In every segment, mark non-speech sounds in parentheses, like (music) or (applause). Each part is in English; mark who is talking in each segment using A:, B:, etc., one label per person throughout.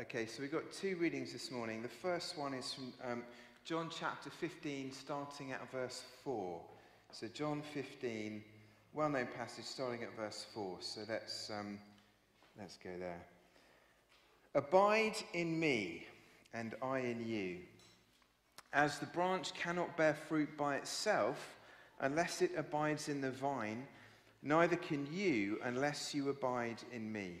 A: Okay, so we've got two readings this morning. The first one is from um, John chapter 15, starting at verse 4. So, John 15, well known passage, starting at verse 4. So, let's, um, let's go there. Abide in me, and I in you. As the branch cannot bear fruit by itself unless it abides in the vine, neither can you unless you abide in me.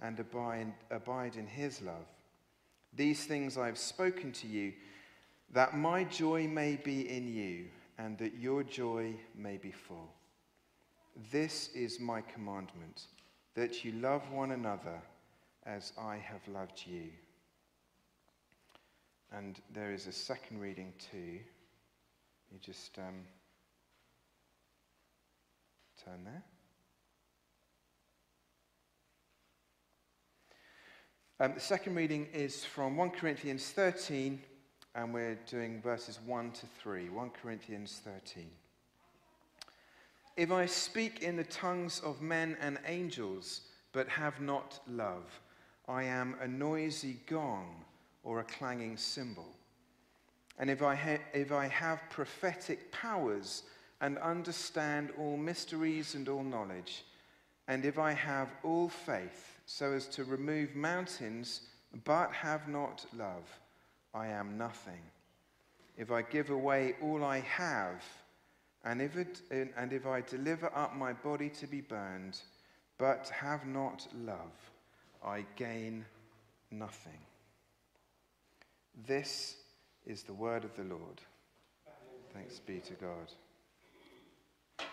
A: and abide, abide in his love. These things I have spoken to you, that my joy may be in you, and that your joy may be full. This is my commandment, that you love one another as I have loved you. And there is a second reading too. You just um, turn there. Um, the second reading is from 1 Corinthians 13, and we're doing verses 1 to 3. 1 Corinthians 13. If I speak in the tongues of men and angels, but have not love, I am a noisy gong or a clanging cymbal. And if I, ha- if I have prophetic powers and understand all mysteries and all knowledge, and if I have all faith, so as to remove mountains, but have not love, I am nothing. If I give away all I have, and if, it, and if I deliver up my body to be burned, but have not love, I gain nothing. This is the word of the Lord. Thanks be to God.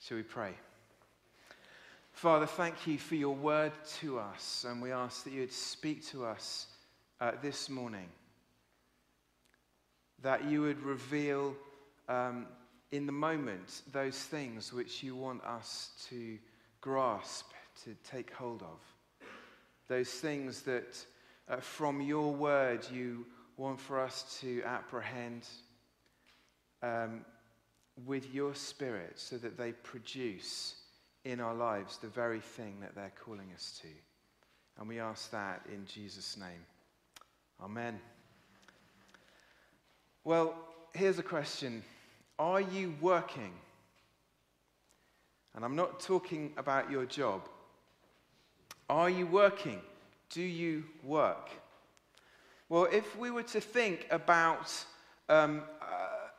A: Shall we pray? Father, thank you for your word to us, and we ask that you would speak to us uh, this morning. That you would reveal um, in the moment those things which you want us to grasp, to take hold of. Those things that uh, from your word you want for us to apprehend um, with your spirit so that they produce in our lives the very thing that they're calling us to. And we ask that in Jesus' name. Amen. Well, here's a question Are you working? And I'm not talking about your job. Are you working? Do you work? Well, if we were to think about um, uh,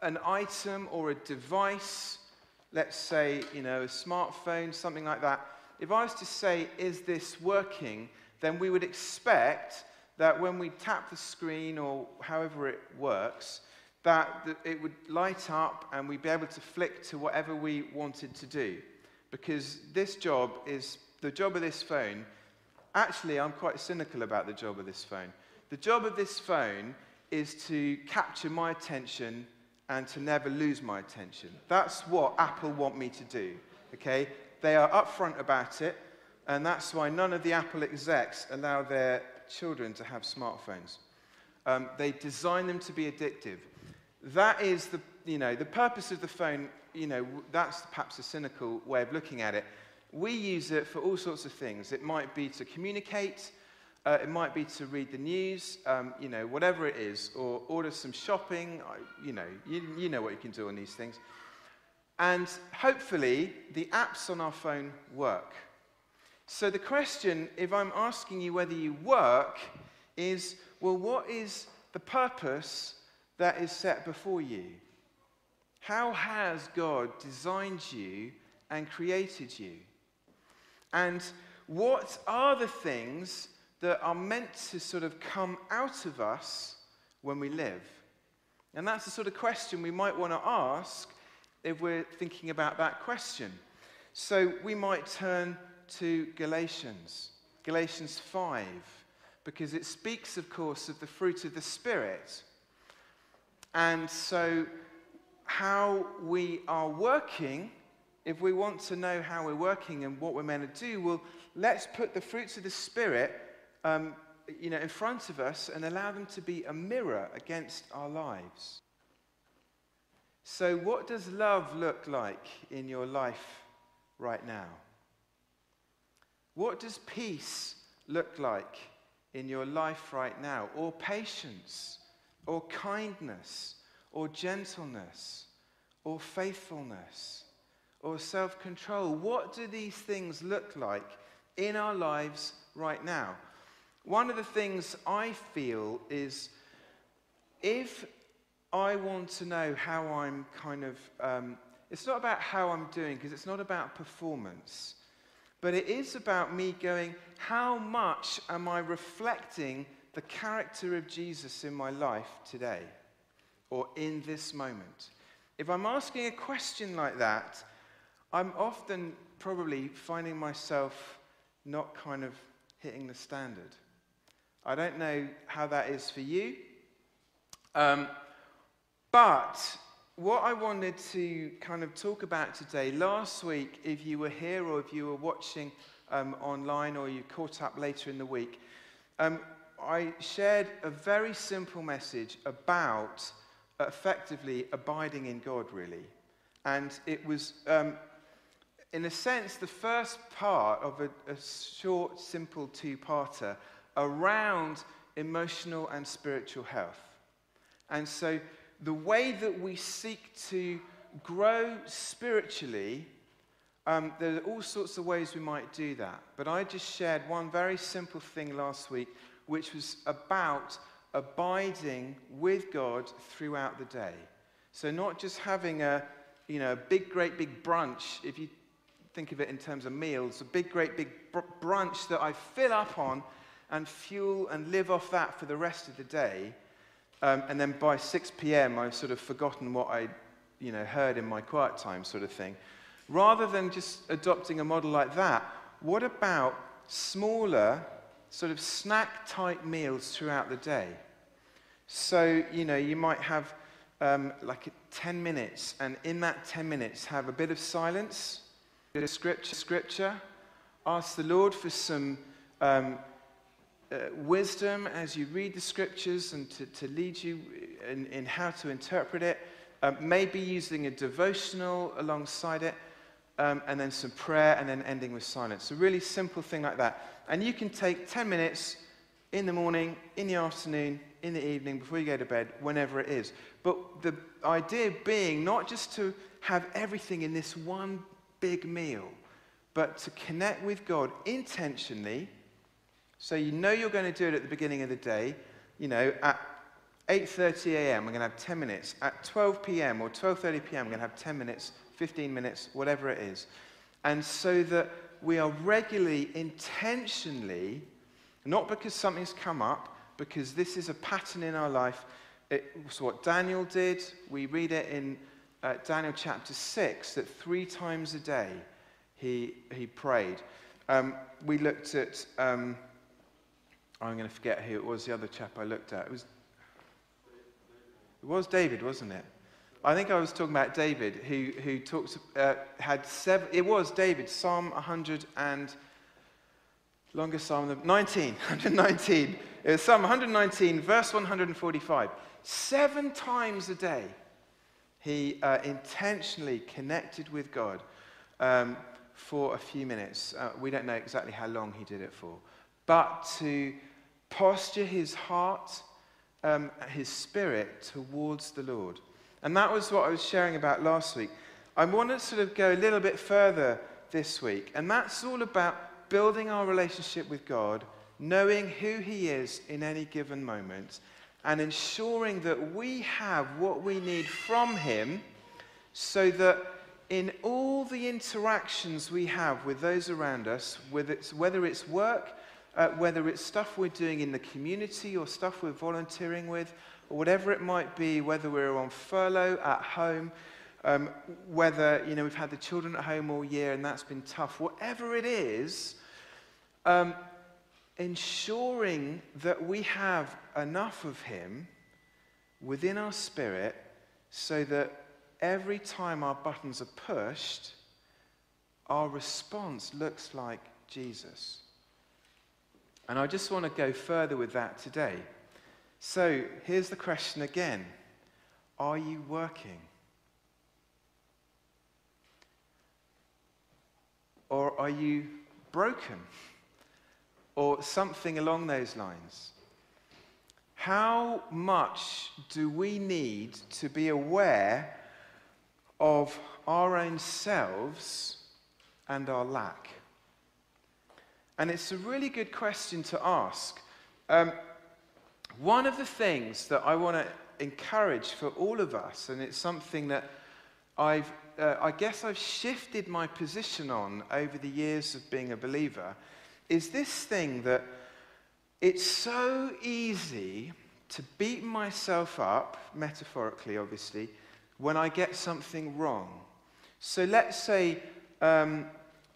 A: an item or a device let's say, you know, a smartphone, something like that, if I was to say, is this working, then we would expect that when we tap the screen or however it works, that it would light up and we'd be able to flick to whatever we wanted to do. Because this job is, the job of this phone, actually, I'm quite cynical about the job of this phone. The job of this phone is to capture my attention and to never lose my attention. That's what Apple want me to do, okay? They are upfront about it, and that's why none of the Apple execs allow their children to have smartphones. Um, they design them to be addictive. That is the, you know, the purpose of the phone, you know, that's perhaps a cynical way of looking at it. We use it for all sorts of things. It might be to communicate, uh, it might be to read the news, um, you know, whatever it is, or order some shopping. You know, you, you know what you can do on these things. And hopefully, the apps on our phone work. So the question, if I'm asking you whether you work, is well, what is the purpose that is set before you? How has God designed you and created you? And what are the things that are meant to sort of come out of us when we live? And that's the sort of question we might want to ask if we're thinking about that question. So we might turn to Galatians, Galatians 5, because it speaks, of course, of the fruit of the Spirit. And so, how we are working, if we want to know how we're working and what we're meant to do, well, let's put the fruits of the Spirit um, you know, in front of us and allow them to be a mirror against our lives. So, what does love look like in your life right now? What does peace look like in your life right now? Or patience, or kindness, or gentleness, or faithfulness, or self control? What do these things look like in our lives right now? One of the things I feel is if I want to know how I'm kind of, um, it's not about how I'm doing because it's not about performance, but it is about me going, how much am I reflecting the character of Jesus in my life today or in this moment? If I'm asking a question like that, I'm often probably finding myself not kind of hitting the standard. I don't know how that is for you. Um, but what I wanted to kind of talk about today, last week, if you were here or if you were watching um, online or you caught up later in the week, um, I shared a very simple message about effectively abiding in God, really. And it was, um, in a sense, the first part of a, a short, simple two parter around emotional and spiritual health. And so, the way that we seek to grow spiritually, um, there are all sorts of ways we might do that. But I just shared one very simple thing last week, which was about abiding with God throughout the day. So, not just having a you know, a big, great big brunch, if you think of it in terms of meals, a big, great big br- brunch that I fill up on and fuel and live off that for the rest of the day. Um, and then by 6 p.m., I've sort of forgotten what I you know, heard in my quiet time, sort of thing. Rather than just adopting a model like that, what about smaller, sort of snack type meals throughout the day? So, you know, you might have um, like 10 minutes, and in that 10 minutes, have a bit of silence, a bit of scripture, scripture ask the Lord for some um, uh, wisdom as you read the scriptures and to, to lead you in, in, how to interpret it. Um, maybe using a devotional alongside it, um, and then some prayer, and then ending with silence. A really simple thing like that. And you can take 10 minutes in the morning, in the afternoon, in the evening, before you go to bed, whenever it is. But the idea being not just to have everything in this one big meal, but to connect with God intentionally so you know you're going to do it at the beginning of the day. You know, at 8:30 a.m. we're going to have 10 minutes. At 12 p.m. or 12:30 p.m. we're going to have 10 minutes, 15 minutes, whatever it is. And so that we are regularly, intentionally, not because something's come up, because this is a pattern in our life. It's what Daniel did. We read it in uh, Daniel chapter 6 that three times a day he, he prayed. Um, we looked at. Um, I'm going to forget who it was, the other chap I looked at. It was, it was David, wasn't it? I think I was talking about David, who, who talks, uh, had seven, it was David, Psalm 100 and, longest Psalm, 19, (laughs) 119. It was Psalm 119, verse 145. Seven times a day, he uh, intentionally connected with God um, for a few minutes. Uh, we don't know exactly how long he did it for, but to posture his heart, um, his spirit towards the Lord. And that was what I was sharing about last week. I want to sort of go a little bit further this week, and that's all about building our relationship with God, knowing who He is in any given moment, and ensuring that we have what we need from Him so that in all the interactions we have with those around us, whether it's, whether it's work, uh, whether it's stuff we're doing in the community or stuff we're volunteering with, or whatever it might be, whether we're on furlough at home, um, whether you know we've had the children at home all year and that's been tough, whatever it is, um, ensuring that we have enough of Him within our spirit so that every time our buttons are pushed, our response looks like Jesus. And I just want to go further with that today. So here's the question again Are you working? Or are you broken? Or something along those lines? How much do we need to be aware of our own selves and our lack? And it's a really good question to ask. Um, one of the things that I want to encourage for all of us, and it's something that I've, uh, I guess I've shifted my position on over the years of being a believer, is this thing that it's so easy to beat myself up, metaphorically, obviously, when I get something wrong. So let's say, um,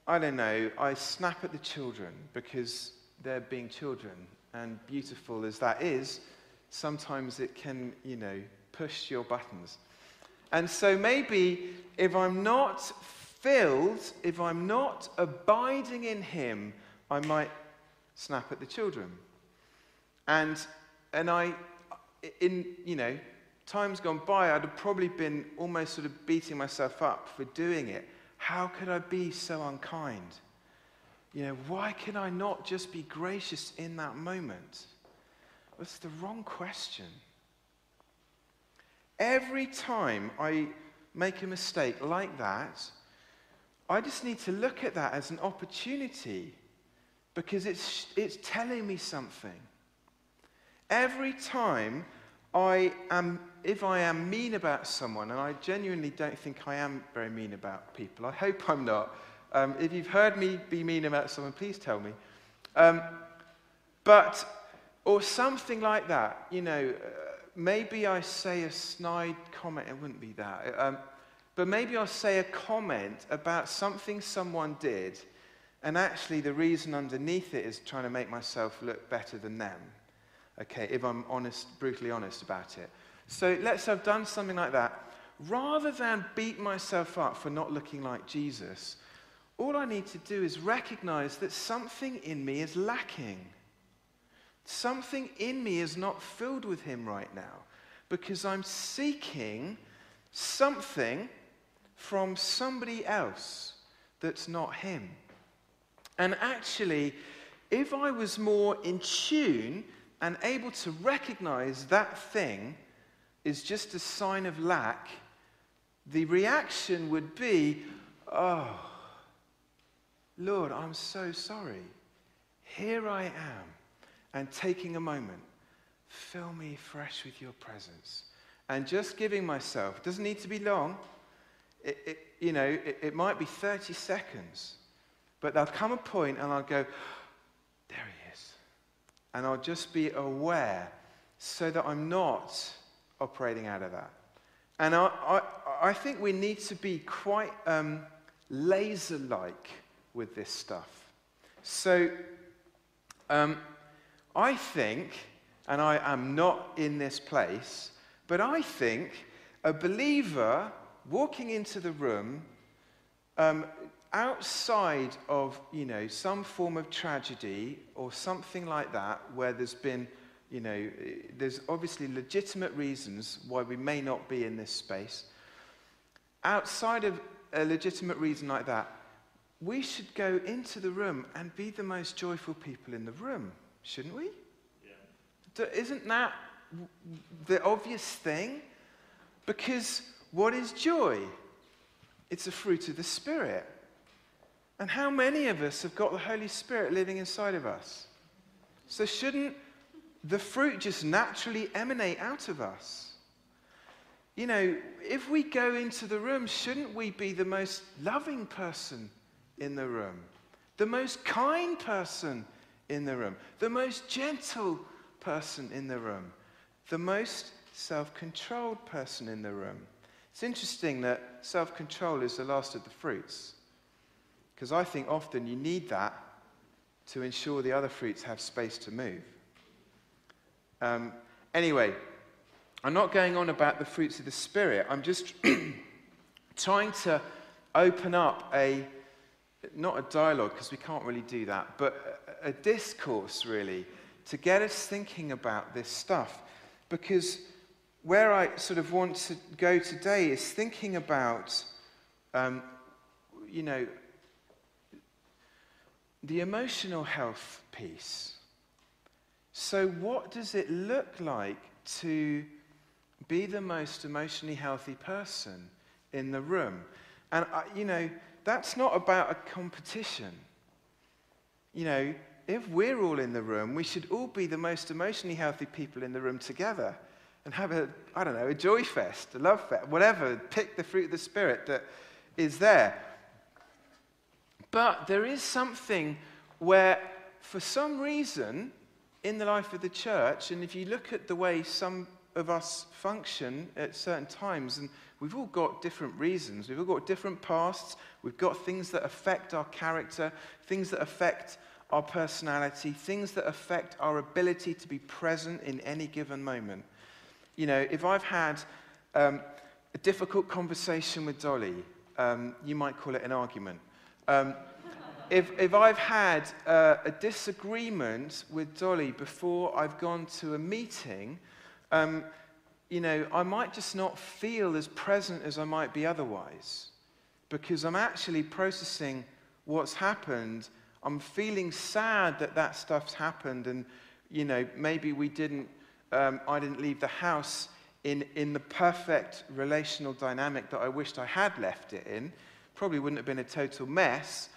A: I don't know, I snap at the children because they're being children. And beautiful as that is, sometimes it can, you know, push your buttons. And so maybe if I'm not filled, if I'm not abiding in Him, I might snap at the children. And, and I, in, you know, times gone by, I'd have probably been almost sort of beating myself up for doing it. How could I be so unkind? You know, why can I not just be gracious in that moment? That's the wrong question. Every time I make a mistake like that, I just need to look at that as an opportunity because it's, it's telling me something. Every time I am, if I am mean about someone, and I genuinely don't think I am very mean about people, I hope I'm not. Um, if you've heard me be mean about someone, please tell me. Um, but, or something like that, you know, uh, maybe I say a snide comment, it wouldn't be that. Um, but maybe I'll say a comment about something someone did, and actually the reason underneath it is trying to make myself look better than them okay, if I'm honest, brutally honest about it. So let's have done something like that. Rather than beat myself up for not looking like Jesus, all I need to do is recognize that something in me is lacking. Something in me is not filled with Him right now because I'm seeking something from somebody else that's not Him. And actually, if I was more in tune and able to recognize that thing is just a sign of lack, the reaction would be, Oh, Lord, I'm so sorry. Here I am. And taking a moment, fill me fresh with your presence. And just giving myself, doesn't need to be long. It, it, you know, it, it might be 30 seconds. But there'll come a point and I'll go, there he is. and I'll just be aware so that I'm not operating out of that. And I, I, I think we need to be quite um, laser like with this stuff. So um, I think, and I am not in this place, but I think a believer walking into the room um, outside of, you know, some form of tragedy or something like that, where there's been, you know, there's obviously legitimate reasons why we may not be in this space, outside of a legitimate reason like that, we should go into the room and be the most joyful people in the room, shouldn't we? Yeah. Isn't that the obvious thing? Because what is joy? It's a fruit of the Spirit. And how many of us have got the Holy Spirit living inside of us? So, shouldn't the fruit just naturally emanate out of us? You know, if we go into the room, shouldn't we be the most loving person in the room? The most kind person in the room? The most gentle person in the room? The most self controlled person in the room? It's interesting that self control is the last of the fruits. Because I think often you need that to ensure the other fruits have space to move. Um, anyway, I'm not going on about the fruits of the Spirit. I'm just (clears throat) trying to open up a, not a dialogue, because we can't really do that, but a, discourse, really, to get us thinking about this stuff. Because where I sort of want to go today is thinking about, um, you know, the emotional health piece. So, what does it look like to be the most emotionally healthy person in the room? And, uh, you know, that's not about a competition. You know, if we're all in the room, we should all be the most emotionally healthy people in the room together and have a, I don't know, a joy fest, a love fest, whatever. Pick the fruit of the Spirit that is there. But there is something where, for some reason, in the life of the church, and if you look at the way some of us function at certain times, and we've all got different reasons, we've all got different pasts, we've got things that affect our character, things that affect our personality, things that affect our ability to be present in any given moment. You know, if I've had um, a difficult conversation with Dolly, um, you might call it an argument. Um, if, if I've had uh, a disagreement with Dolly before I've gone to a meeting, um, you know, I might just not feel as present as I might be otherwise because I'm actually processing what's happened. I'm feeling sad that that stuff's happened, and, you know, maybe we didn't, um, I didn't leave the house in, in the perfect relational dynamic that I wished I had left it in. Probably wouldn't have been a total mess,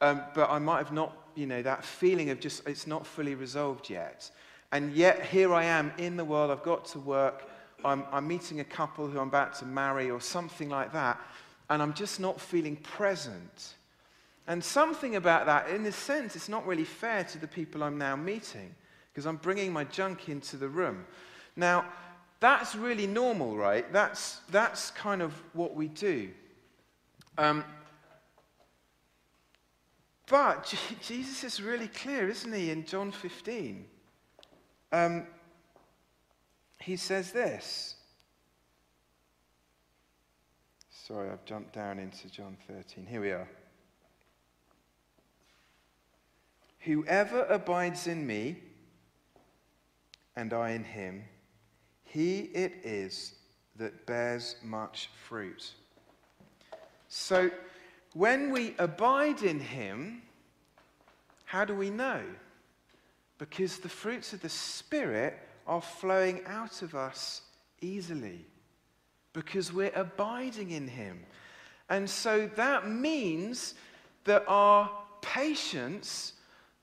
A: um, but I might have not, you know, that feeling of just it's not fully resolved yet. And yet here I am in the world, I've got to work, I'm, I'm meeting a couple who I'm about to marry or something like that, and I'm just not feeling present. And something about that, in a sense, it's not really fair to the people I'm now meeting because I'm bringing my junk into the room. Now, that's really normal, right? That's, that's kind of what we do. Um, but (laughs) Jesus is really clear, isn't he, in John 15? Um, he says this. Sorry, I've jumped down into John 13. Here we are. Whoever abides in me and I in him, he it is that bears much fruit. So, when we abide in him, how do we know? Because the fruits of the Spirit are flowing out of us easily. Because we're abiding in him. And so that means that our patience,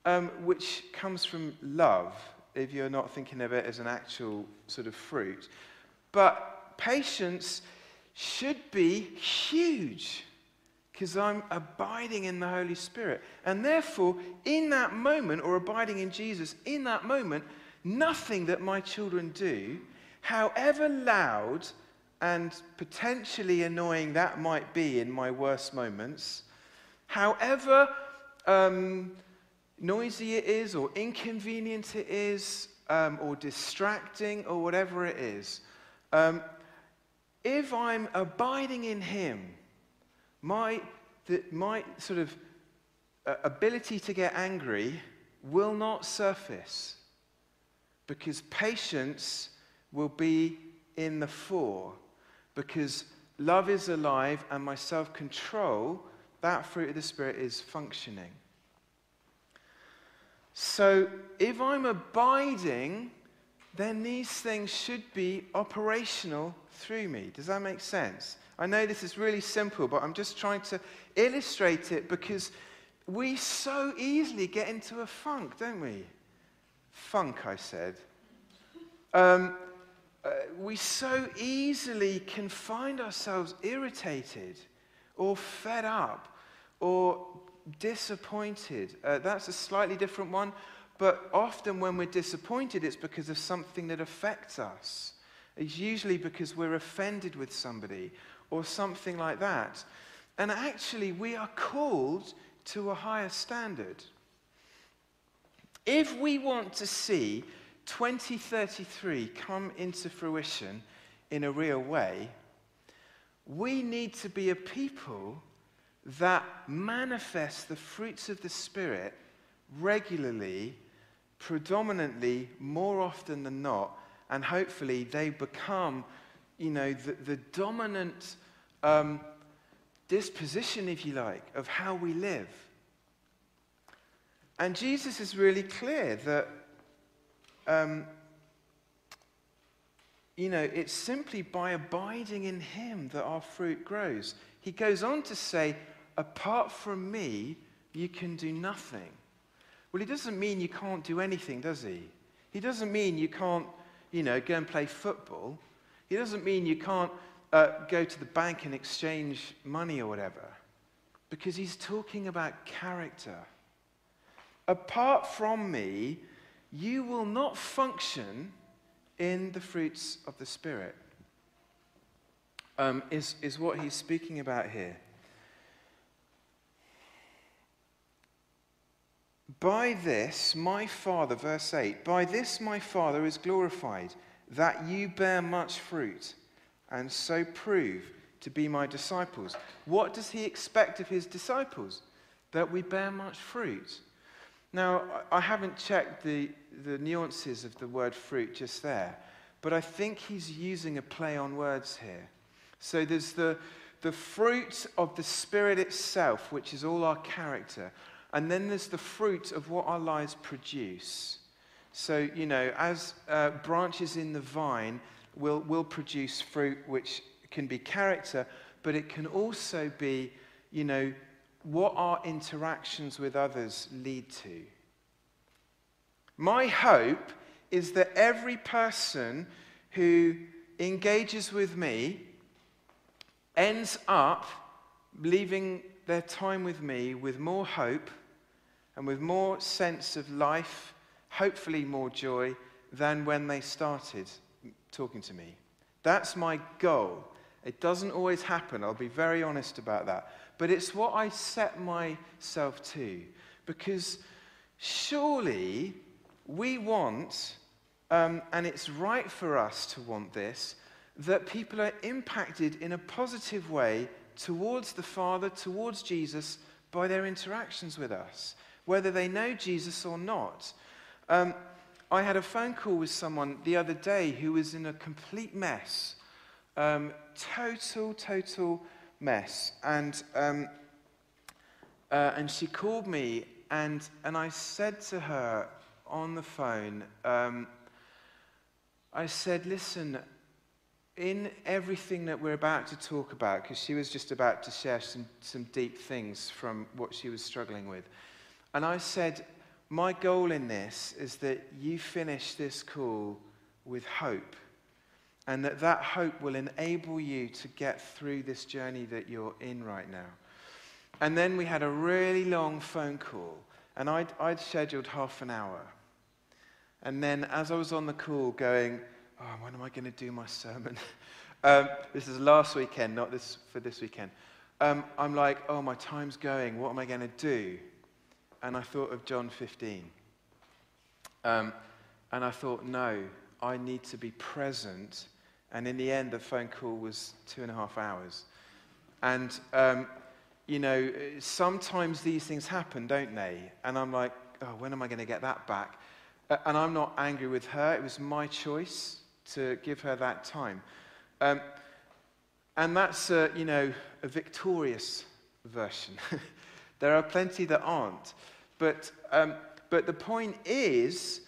A: um, which comes from love, if you're not thinking of it as an actual sort of fruit, but patience should be huge because I'm abiding in the Holy Spirit. And therefore, in that moment, or abiding in Jesus, in that moment, nothing that my children do, however loud and potentially annoying that might be in my worst moments, however um, noisy it is, or inconvenient it is, um, or distracting, or whatever it is, um, if I'm abiding in Him, my, the, my sort of uh, ability to get angry will not surface because patience will be in the fore because love is alive and my self control, that fruit of the Spirit, is functioning. So if I'm abiding, then these things should be operational through me. Does that make sense? I know this is really simple, but I'm just trying to illustrate it because we so easily get into a funk, don't we? Funk, I said. Um, uh, we so easily can find ourselves irritated or fed up or disappointed. Uh, that's a slightly different one, but often when we're disappointed, it's because of something that affects us. It's usually because we're offended with somebody or something like that. And actually, we are called to a higher standard. If we want to see 2033 come into fruition in a real way, we need to be a people that manifest the fruits of the Spirit regularly, predominantly, more often than not, and hopefully they become, you know, the, the dominant um, disposition, if you like, of how we live. And Jesus is really clear that, um, you know, it's simply by abiding in Him that our fruit grows. He goes on to say, apart from me, you can do nothing. Well, he doesn't mean you can't do anything, does he? He doesn't mean you can't, you know, go and play football. He doesn't mean you can't uh, go to the bank and exchange money or whatever. Because he's talking about character. Apart from me, you will not function in the fruits of the Spirit, um, is, is what he's speaking about here. By this, my Father, verse 8, by this my Father is glorified, that you bear much fruit, and so prove to be my disciples. What does he expect of his disciples? That we bear much fruit. Now, I haven't checked the, the nuances of the word fruit just there, but I think he's using a play on words here. So there's the, the fruit of the Spirit itself, which is all our character, and then there's the fruit of what our lives produce. So, you know, as uh, branches in the vine will, will produce fruit which can be character, but it can also be, you know, what our interactions with others lead to. My hope is that every person who engages with me ends up leaving their time with me with more hope and with more sense of life, hopefully more joy, than when they started talking to me. That's my goal. It doesn't always happen, I'll be very honest about that. But it's what I set myself to. Because surely we want, um, and it's right for us to want this, that people are impacted in a positive way towards the Father, towards Jesus, by their interactions with us, whether they know Jesus or not. Um, I had a phone call with someone the other day who was in a complete mess. Um, total, total mess. And, um, uh, and she called me, and, and I said to her on the phone, um, I said, listen, in everything that we're about to talk about, because she was just about to share some, some deep things from what she was struggling with. And I said, my goal in this is that you finish this call with hope and that that hope will enable you to get through this journey that you're in right now. And then we had a really long phone call, and I'd, I'd scheduled half an hour. And then as I was on the call going, oh, when am I going to do my sermon? (laughs) um, this is last weekend, not this for this weekend. Um, I'm like, oh, my time's going. What am I going to do? And I thought of John 15. Um, and I thought, no, I need to be present and in the end, the phone call was two and a half hours. And, um, you know, sometimes these things happen, don't they? And I'm like, oh, when am I going to get that back? And I'm not angry with her. It was my choice to give her that time. Um, and that's, uh, you know, a victorious version. (laughs) there are plenty that aren't. But, um, but the point is,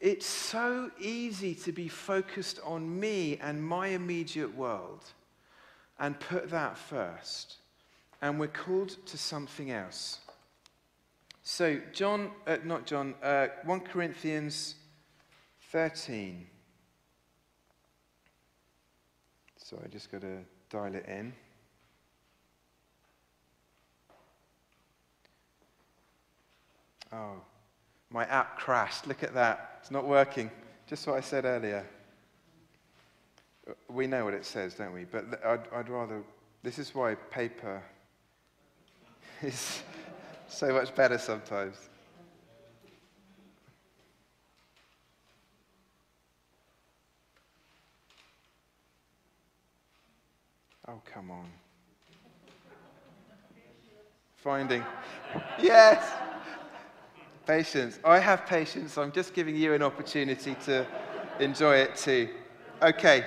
A: it's so easy to be focused on me and my immediate world and put that first. And we're called to something else. So, John, uh, not John, uh, 1 Corinthians 13. So I just got to dial it in. Oh, my app crashed. Look at that. It's not working. Just what I said earlier. We know what it says, don't we? But I'd, I'd rather. This is why paper (laughs) is so much better sometimes. Oh, come on. Finding. (laughs) Yes. Patience. I have patience. I'm just giving you an opportunity to enjoy it too. Okay.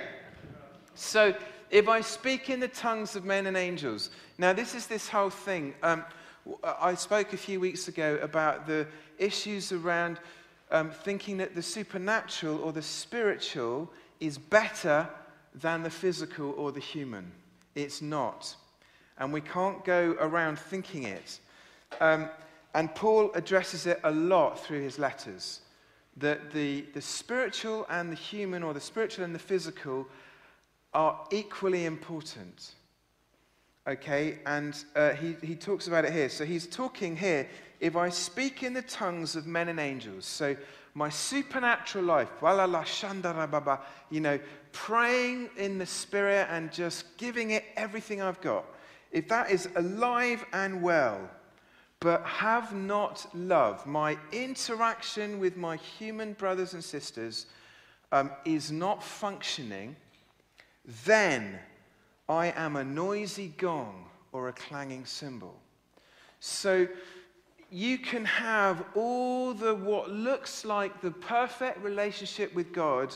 A: So, if I speak in the tongues of men and angels, now this is this whole thing. Um, I spoke a few weeks ago about the issues around um, thinking that the supernatural or the spiritual is better than the physical or the human. It's not. And we can't go around thinking it. Um, and Paul addresses it a lot through his letters that the, the spiritual and the human, or the spiritual and the physical, are equally important. Okay, and uh, he, he talks about it here. So he's talking here if I speak in the tongues of men and angels, so my supernatural life, you know, praying in the Spirit and just giving it everything I've got, if that is alive and well, but have not love, my interaction with my human brothers and sisters um, is not functioning, then I am a noisy gong or a clanging cymbal. So you can have all the what looks like the perfect relationship with God,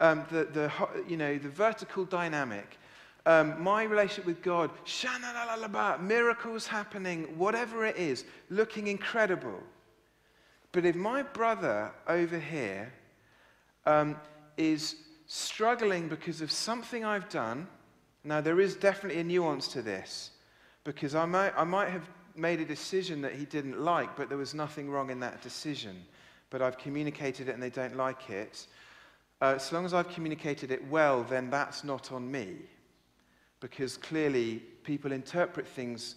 A: um, the, the, you know, the vertical dynamic. Um, my relationship with God, miracles happening, whatever it is, looking incredible. But if my brother over here um, is struggling because of something I've done, now, there is definitely a nuance to this because I might, I might have made a decision that he didn't like, but there was nothing wrong in that decision. But I've communicated it and they don't like it. Uh, as long as I've communicated it well, then that's not on me. Because clearly, people interpret things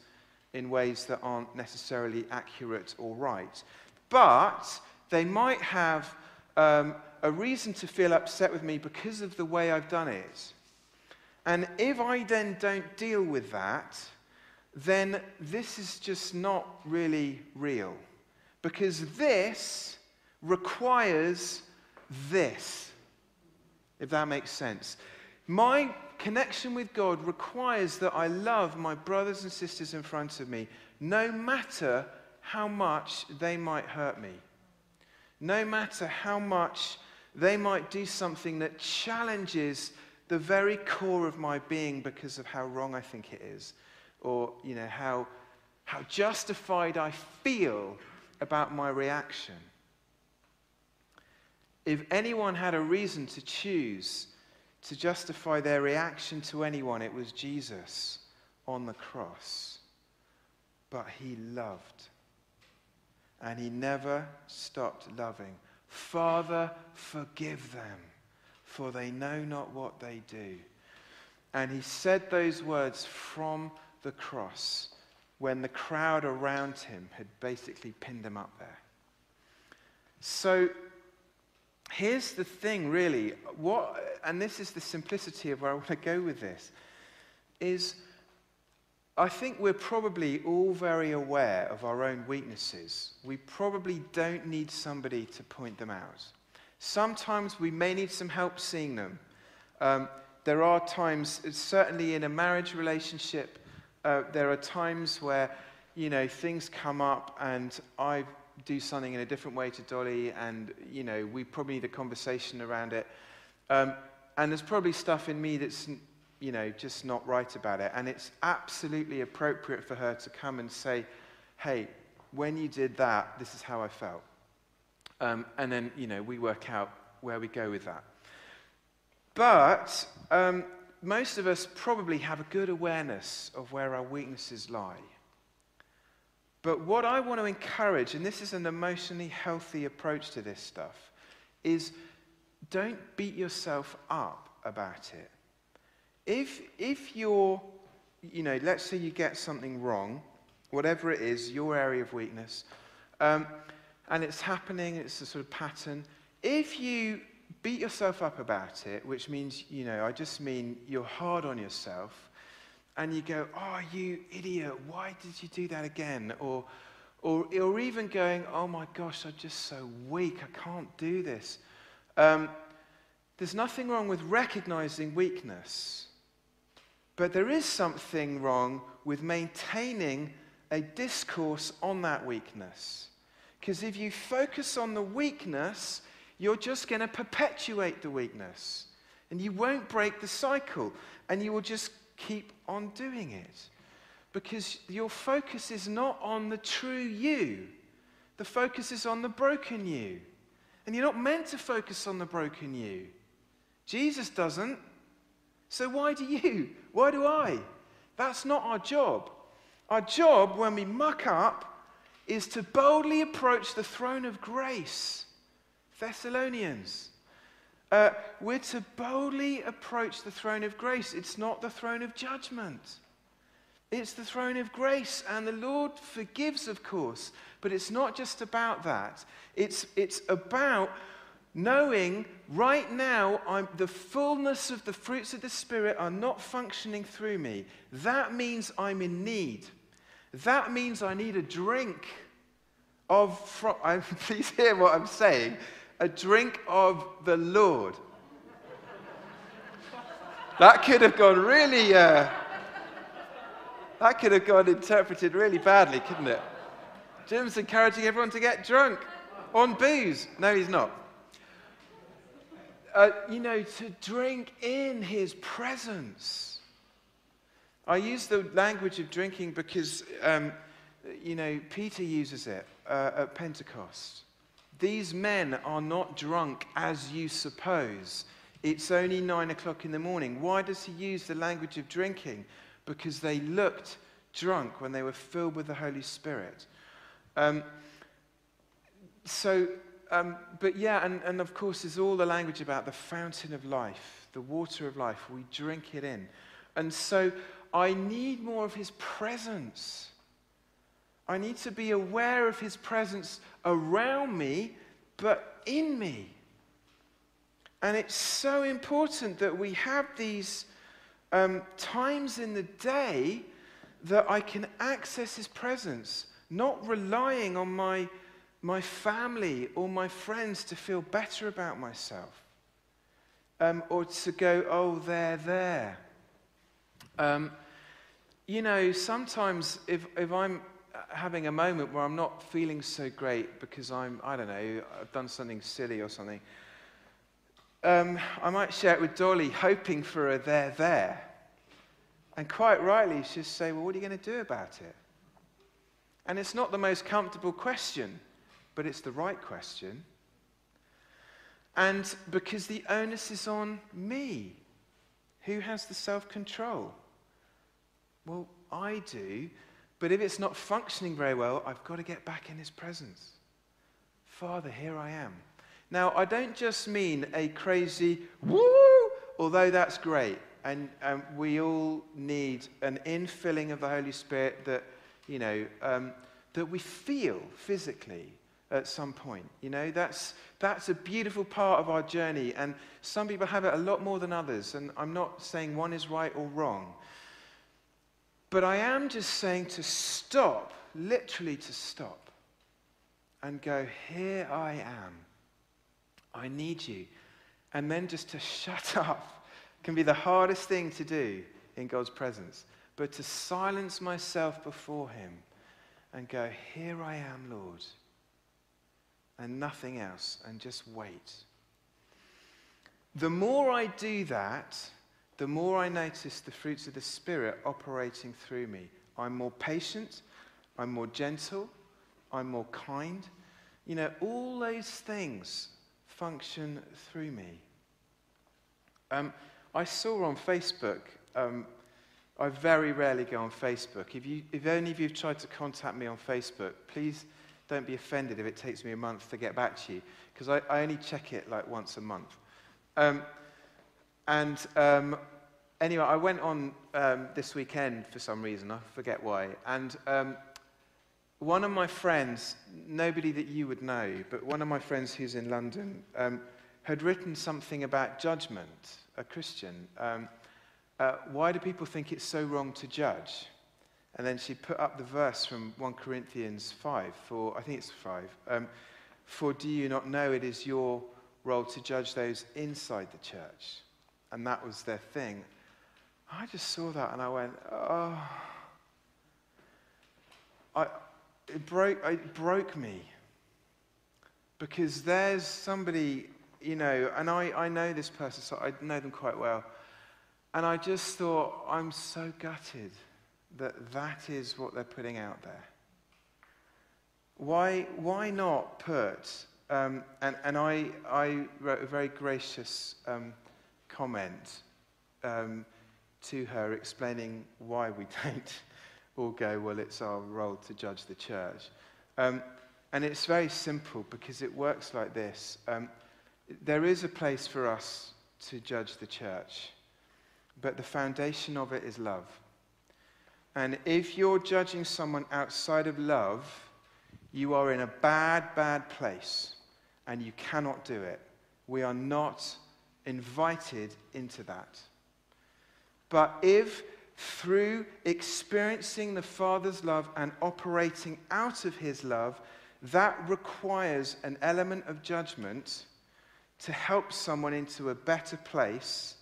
A: in ways that aren't necessarily accurate or right. But they might have um, a reason to feel upset with me because of the way I've done it. And if I then don't deal with that, then this is just not really real. Because this requires this, if that makes sense. My connection with God requires that I love my brothers and sisters in front of me, no matter how much they might hurt me, no matter how much they might do something that challenges the very core of my being because of how wrong I think it is, or you know, how, how justified I feel about my reaction. If anyone had a reason to choose to justify their reaction to anyone, it was Jesus on the cross. But he loved. And he never stopped loving. Father, forgive them for they know not what they do. And he said those words from the cross when the crowd around him had basically pinned him up there. So here's the thing, really. What, and this is the simplicity of where I want to go with this, is I think we're probably all very aware of our own weaknesses. We probably don't need somebody to point them out. Sometimes we may need some help seeing them. Um, there are times, certainly in a marriage relationship, uh, there are times where, you know, things come up and I do something in a different way to Dolly, and, you know, we probably need a conversation around it. Um, and there's probably stuff in me that's, you know, just not right about it. And it's absolutely appropriate for her to come and say, hey, when you did that, this is how I felt. Um, and then, you know, we work out where we go with that. But um, most of us probably have a good awareness of where our weaknesses lie. But what I want to encourage, and this is an emotionally healthy approach to this stuff, is don't beat yourself up about it. If, if you're, you know, let's say you get something wrong, whatever it is, your area of weakness, um, and it's happening, it's a sort of pattern, if you beat yourself up about it, which means, you know, I just mean you're hard on yourself, and you go, oh, you idiot, why did you do that again? Or, or, or even going, oh my gosh, I'm just so weak, I can't do this. Um, there's nothing wrong with recognizing weakness, but there is something wrong with maintaining a discourse on that weakness. Because if you focus on the weakness, you're just going to perpetuate the weakness. And you won't break the cycle. And you will just keep on doing it. Because your focus is not on the true you, the focus is on the broken you. And you're not meant to focus on the broken you. Jesus doesn't. So why do you? (laughs) Why do I? That's not our job. Our job when we muck up is to boldly approach the throne of grace. Thessalonians. Uh, we're to boldly approach the throne of grace. It's not the throne of judgment. It's the throne of grace, and the Lord forgives, of course, but it's not just about that. It's, it's about knowing right now I'm, the fullness of the fruits of the Spirit are not functioning through me. That means I'm in need. That means I need a drink of, from, (laughs) please hear what I'm saying, a drink of the Lord. That could have gone really, uh, that could have gone interpreted really badly, couldn't it? Jim's encouraging everyone to get drunk on booze. No, he's not. Uh, you know, to drink in his presence. I use the language of drinking because, um, you know, Peter uses it uh, at Pentecost. These men are not drunk as you suppose. It's only nine o'clock in the morning. Why does he use the language of drinking? Because they looked drunk when they were filled with the Holy Spirit. Um, so, um, but yeah, and, and of course, there's all the language about the fountain of life, the water of life. We drink it in. And so I need more of his presence. I need to be aware of his presence around me, but in me. And it's so important that we have these um, times in the day that I can access his presence, not relying on my, my family or my friends to feel better about myself. Um, or to go, oh, they're there. Um, you know, sometimes if, if I'm having a moment where I'm not feeling so great because I'm, I don't know, I've done something silly or something, um, I might share it with Dolly, hoping for a there, there. And quite rightly, she'll say, Well, what are you going to do about it? And it's not the most comfortable question, but it's the right question. And because the onus is on me, who has the self control? Well, I do, but if it's not functioning very well, I've got to get back in His presence. Father, here I am. Now, I don't just mean a crazy woo, although that's great. And um, we all need an infilling of the Holy Spirit that, you know, um, that we feel physically at some point. You know, that's, that's a beautiful part of our journey. And some people have it a lot more than others. And I'm not saying one is right or wrong. But I am just saying to stop, literally to stop, and go, Here I am. I need you. And then just to (laughs) shut up can be the hardest thing to do in God's presence. But to silence myself before Him and go, Here I am, Lord, and nothing else, and just wait. The more I do that, the more I notice the fruits of the Spirit operating through me. I'm more patient, I'm more gentle, I'm more kind. You know, all those things function through me. Um, I saw on Facebook, um, I very rarely go on Facebook. If, you, if any of you have tried to contact me on Facebook, please don't be offended if it takes me a month to get back to you, because I, I, only check it like once a month. Um, and um, anyway, I went on um, this weekend for some reason, I forget why, and um, one of my friends, nobody that you would know, but one of my friends who's in London, um, had written something about judgment, a Christian. Um, uh, why do people think it's so wrong to judge? And then she put up the verse from 1 Corinthians 5, for, I think it's 5. Um, for do you not know it is your role to judge those inside the church? And that was their thing. I just saw that and I went, oh. I, it, broke, it broke me. Because there's somebody, you know, and I, I know this person, so I know them quite well. And I just thought, I'm so gutted that that is what they're putting out there. Why, why not put, um, and, and I, I wrote a very gracious um, comment um, to her explaining why we (laughs) don't all go, well, it's our role to judge the church. Um, and it's very simple because it works like this. Um, there is a place for us to judge the church but the foundation of it is love. And if you're judging someone outside of love, you are in a bad, bad place and you cannot do it. We are not invited into that. But if through experiencing the Father's love and operating out of his love, that requires an element of judgment to help someone into a better place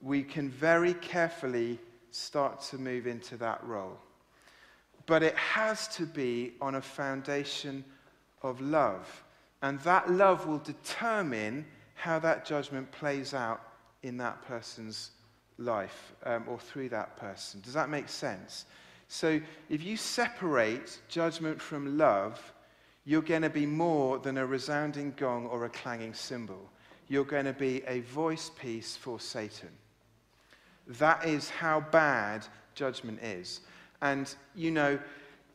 A: we can very carefully start to move into that role. But it has to be on a foundation of love. And that love will determine how that judgment plays out in that person's life um, or through that person. Does that make sense? So if you separate judgment from love, you're going to be more than a resounding gong or a clanging cymbal. You're going to be a voice piece for Satan. That is how bad judgment is. And, you know,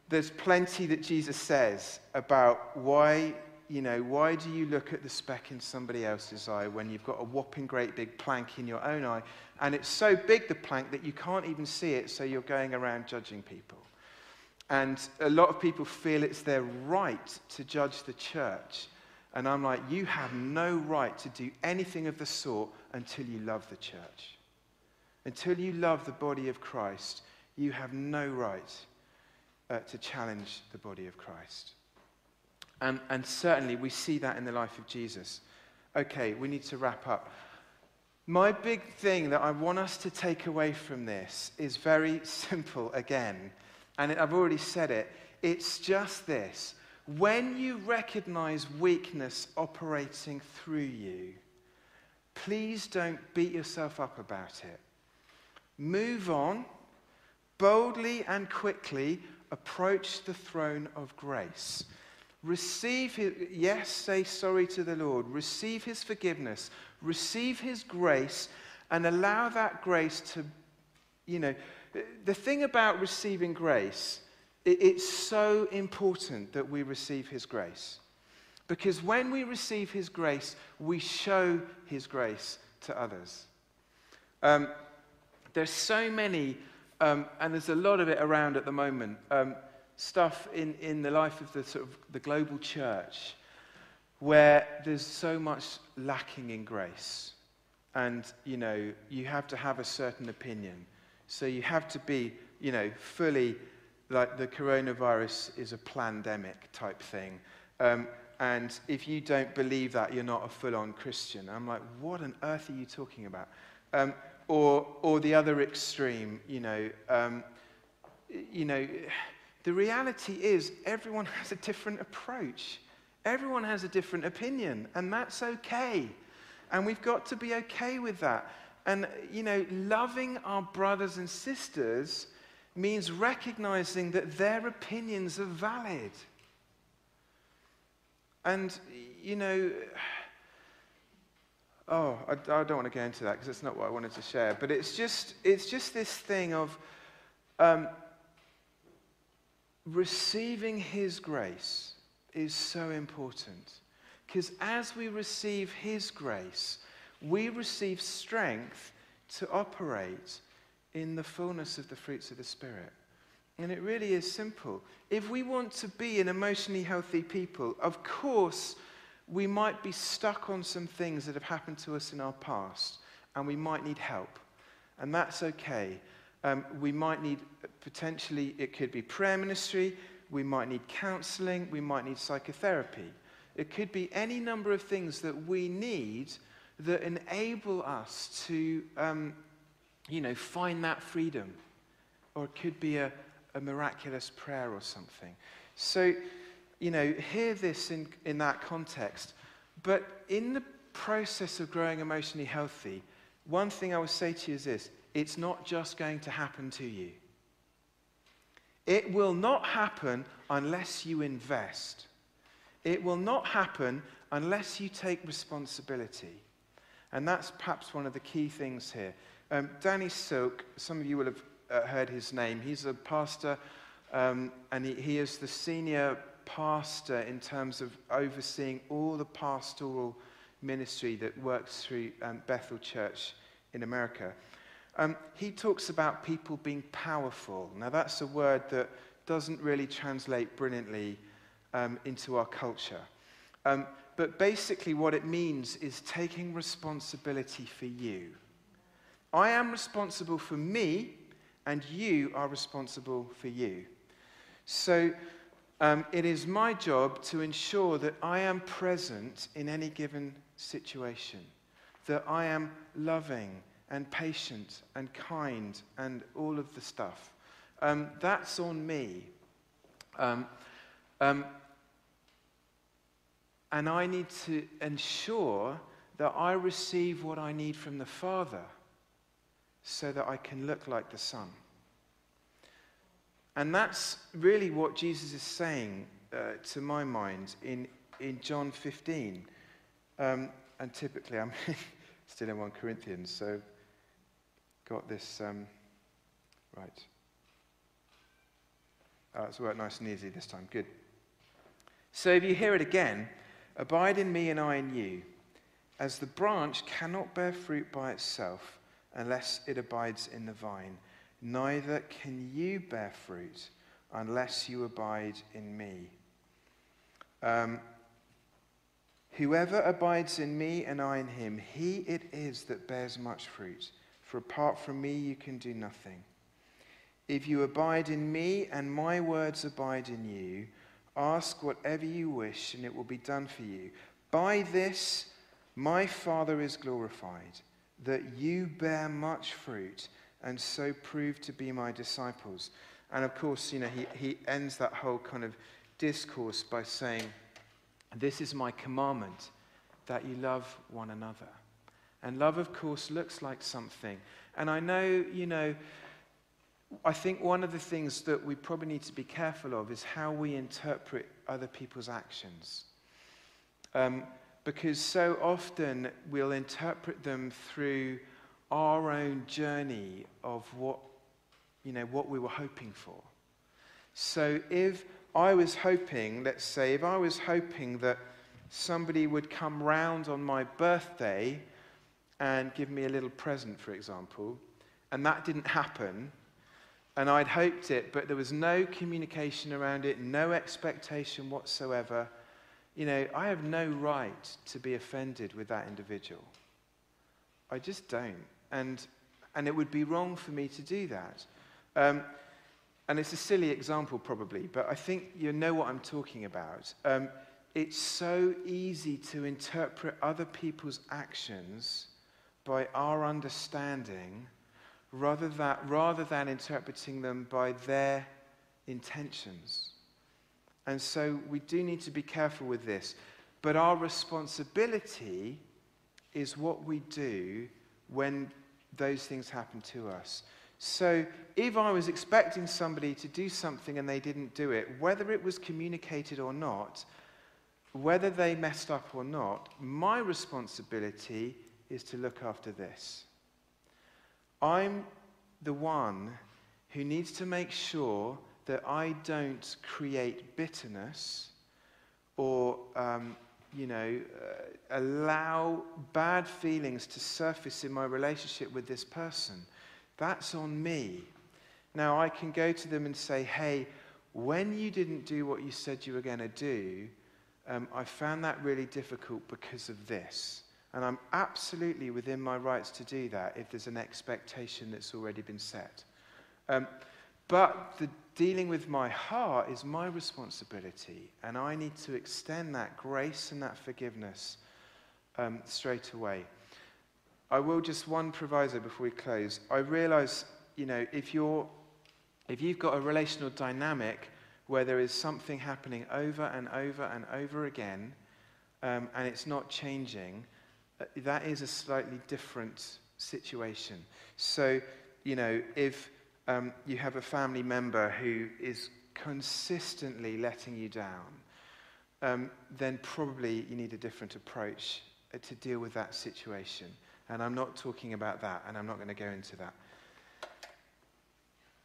A: there's plenty that Jesus says about why, you know, why do you look at the speck in somebody else's eye when you've got a whopping great big plank in your own eye? And it's so big, the plank, that you can't even see it, so you're going around judging people. And a lot of people feel it's their right to judge the church. And I'm like, you have no right to do anything of the sort until you love the church. Until you love the body of Christ, you have no right uh, to challenge the body of Christ. And, and certainly we see that in the life of Jesus. Okay, we need to wrap up. My big thing that I want us to take away from this is very (laughs) simple again. And I've already said it. It's just this. When you recognize weakness operating through you, please don't beat yourself up about it. Move on, boldly and quickly approach the throne of grace. Receive his, yes, say sorry to the Lord. Receive his forgiveness. Receive his grace and allow that grace to, you know, the thing about receiving grace, it, it's so important that we receive his grace. Because when we receive his grace, we show his grace to others. Um, there's so many, um, and there's a lot of it around at the moment, um, stuff in, in the life of the sort of the global church where there's so much lacking in grace. And, you know, you have to have a certain opinion. So you have to be, you know, fully like the coronavirus is a pandemic type thing. Um, and if you don't believe that, you're not a full on Christian. I'm like, what on earth are you talking about? Um, or, or the other extreme, you know, um, you know, the reality is everyone has a different approach. Everyone has a different opinion, and that's okay. And we've got to be okay with that. And, you know, loving our brothers and sisters means recognizing that their opinions are valid. And, you know, oh, I, I don't want to go into that because it's not what I wanted to share. But it's just, it's just this thing of um, receiving His grace is so important. Because as we receive His grace, we receive strength to operate in the fullness of the fruits of the Spirit. And it really is simple. If we want to be an emotionally healthy people, of course, we might be stuck on some things that have happened to us in our past, and we might need help. And that's okay. Um, we might need, potentially, it could be prayer ministry, we might need counseling, we might need psychotherapy. It could be any number of things that we need that enable us to, um, you know, find that freedom. Or it could be a, a miraculous prayer or something. So, you know, hear this in, in that context. But in the process of growing emotionally healthy, one thing I would say to you is this it's not just going to happen to you. It will not happen unless you invest. It will not happen unless you take responsibility. And that's perhaps one of the key things here. Um, Danny Silk, some of you will have uh, heard his name. He's a pastor, um, and he, he is the senior pastor in terms of overseeing all the pastoral ministry that works through um, Bethel Church in America. Um, he talks about people being powerful. Now, that's a word that doesn't really translate brilliantly um, into our culture. Um, but basically, what it means is taking responsibility for you. I am responsible for me, and you are responsible for you. So, um, it is my job to ensure that I am present in any given situation, that I am loving and patient and kind and all of the stuff. Um, that's on me. Um, um, and I need to ensure that I receive what I need from the Father so that I can look like the Son. And that's really what Jesus is saying, uh, to my mind, in, in John 15. Um, and typically, I'm (laughs) still in 1 Corinthians, so got this um, right. Oh, it's worked nice and easy this time. Good. So if you hear it again, abide in me and I in you. As the branch cannot bear fruit by itself unless it abides in the vine neither can you bear fruit unless you abide in me. Um, Whoever abides in me and I in him, he it is that bears much fruit. For apart from me, you can do nothing. If you abide in me and my words abide in you, ask whatever you wish and it will be done for you. By this, my Father is glorified, that you bear much fruit and so prove to be my disciples. And of course, you know, he, he ends that whole kind of discourse by saying, This is my commandment, that you love one another. And love, of course, looks like something. And I know, you know, I think one of the things that we probably need to be careful of is how we interpret other people's actions. Um, because so often we'll interpret them through our own journey of what, you know, what we were hoping for. So if I was hoping, let's say, if I was hoping that somebody would come round on my birthday and give me a little present, for example, and that didn't happen, and I'd hoped it, but there was no communication around it, no expectation whatsoever, you know, I have no right to be offended with that individual. I just don't and, and it would be wrong for me to do that. Um, and it's a silly example, probably, but I think you know what I'm talking about. Um, it's so easy to interpret other people's actions by our understanding rather, that, rather than interpreting them by their intentions. And so we do need to be careful with this. But our responsibility is what we do when those things happen to us. So if I was expecting somebody to do something and they didn't do it, whether it was communicated or not, whether they messed up or not, my responsibility is to look after this. I'm the one who needs to make sure that I don't create bitterness or, um, you know, uh, allow bad feelings to surface in my relationship with this person. That's on me. Now, I can go to them and say, hey, when you didn't do what you said you were going to do, um, I found that really difficult because of this. And I'm absolutely within my rights to do that if there's an expectation that's already been set. Um, but the dealing with my heart is my responsibility, and I need to extend that grace and that forgiveness um, straight away. I will just one proviso before we close. I realize, you know, if you're if you've got a relational dynamic where there is something happening over and over and over again, um, and it's not changing, that is a slightly different situation. So, you know, if um, you have a family member who is consistently letting you down, um, then probably you need a different approach uh, to deal with that situation. And I'm not talking about that, and I'm not going to go into that.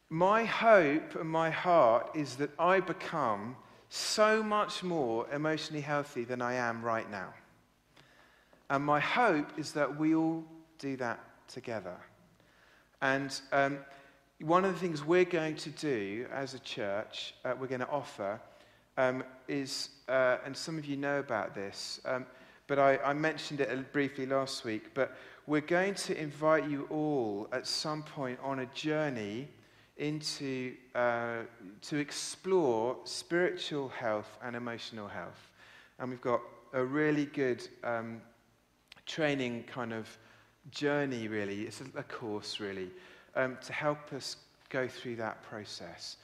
A: My hope and my heart is that I become so much more emotionally healthy than I am right now. And my hope is that we all do that together. And um, one of the things we're going to do as a church, uh, we're going to offer, um, is, uh, and some of you know about this, um, but I, I mentioned it briefly last week, but we're going to invite you all at some point on a journey into uh, to explore spiritual health and emotional health. And we've got a really good um, training kind of journey, really. It's a, a course, really, um, to help us go through that process.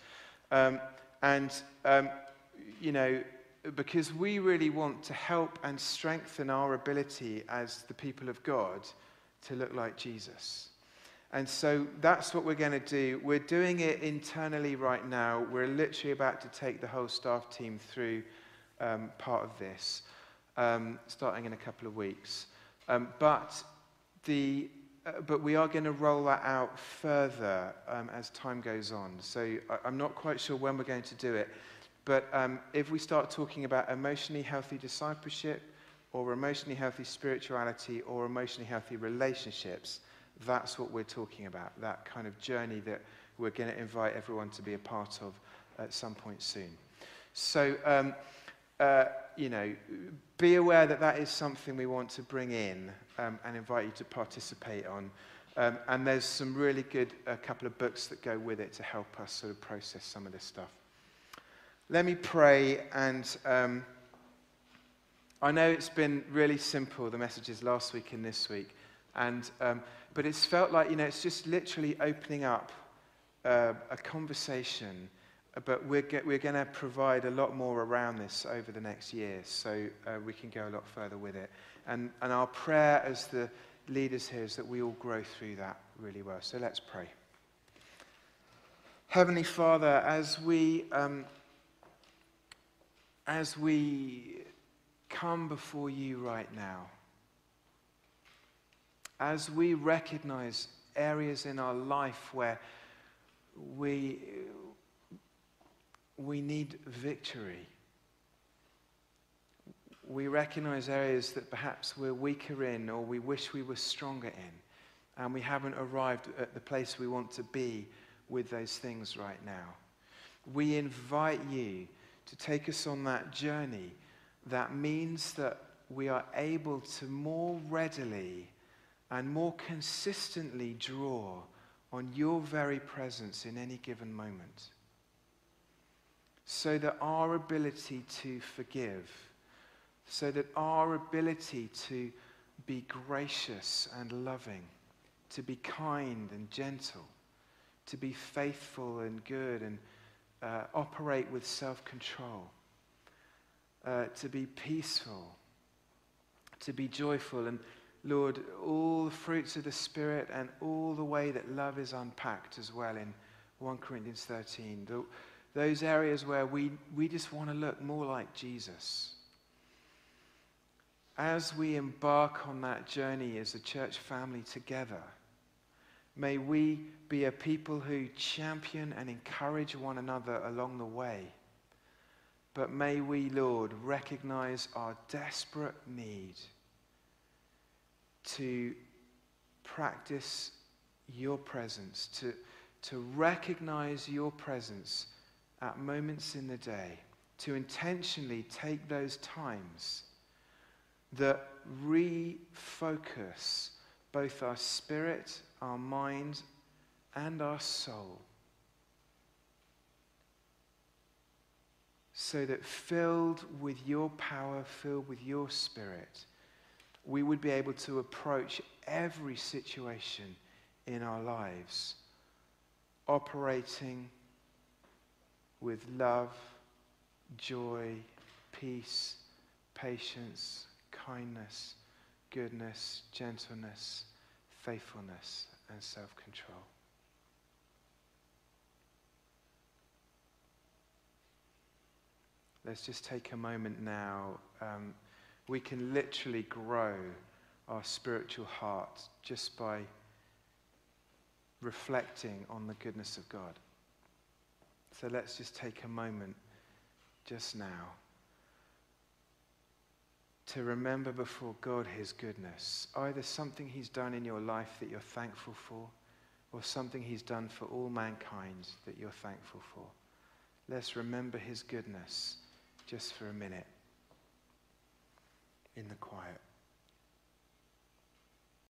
A: Um, and, um, you know, because we really want to help and strengthen our ability as the people of God to look like Jesus. And so that's what we're going to do. We're doing it internally right now. We're literally about to take the whole staff team through um, part of this, um, starting in a couple of weeks. Um, but, the, uh, but we are going to roll that out further um, as time goes on. So I, am not quite sure when we're going to do it. But um, if we start talking about emotionally healthy discipleship, or emotionally healthy spirituality, or emotionally healthy relationships, that's what we're talking about, that kind of journey that we're going to invite everyone to be a part of at some point soon. So, um, uh, you know, be aware that that is something we want to bring in um, and invite you to participate on. Um, and there's some really good a couple of books that go with it to help us sort of process some of this stuff. Let me pray, and um, I know it's been really simple, the messages last week and this week. And um, but it's felt like, you know, it's just literally opening up uh, a conversation. But we're, we're going to provide a lot more around this over the next year so uh, we can go a lot further with it. And, and our prayer as the leaders here is that we all grow through that really well. So let's pray. Heavenly Father, as we, um, as we come before you right now, as we recognize areas in our life where we, we need victory, we recognize areas that perhaps we're weaker in or we wish we were stronger in, and we haven't arrived at the place we want to be with those things right now. We invite you to take us on that journey that means that we are able to more readily and more consistently draw on your very presence in any given moment. So that our ability to forgive, so that our ability to be gracious and loving, to be kind and gentle, to be faithful and good and uh, operate with self control, uh, to be peaceful, to be joyful and Lord, all the fruits of the Spirit and all the way that love is unpacked as well in 1 Corinthians 13. The, those areas where we, we just want to look more like Jesus. as we embark on that journey as a church family together, may we be a people who champion and encourage one another along the way. But may we, Lord, recognize our desperate need to practice your presence, to, to recognize your presence at moments in the day, to intentionally take those times that refocus both our spirit, our mind, and our soul. So that filled with your power, filled with your spirit, we would be able to approach every situation in our lives, operating with love, joy, peace, patience, kindness, goodness, gentleness, faithfulness, and self control. Let's just take a moment now. Um, we can literally grow our spiritual heart just by reflecting on the goodness of God. So let's just take a moment just now to remember before God his goodness. Either something he's done in your life that you're thankful for, or something he's done for all mankind that you're thankful for. Let's remember his goodness just for a minute in the quiet.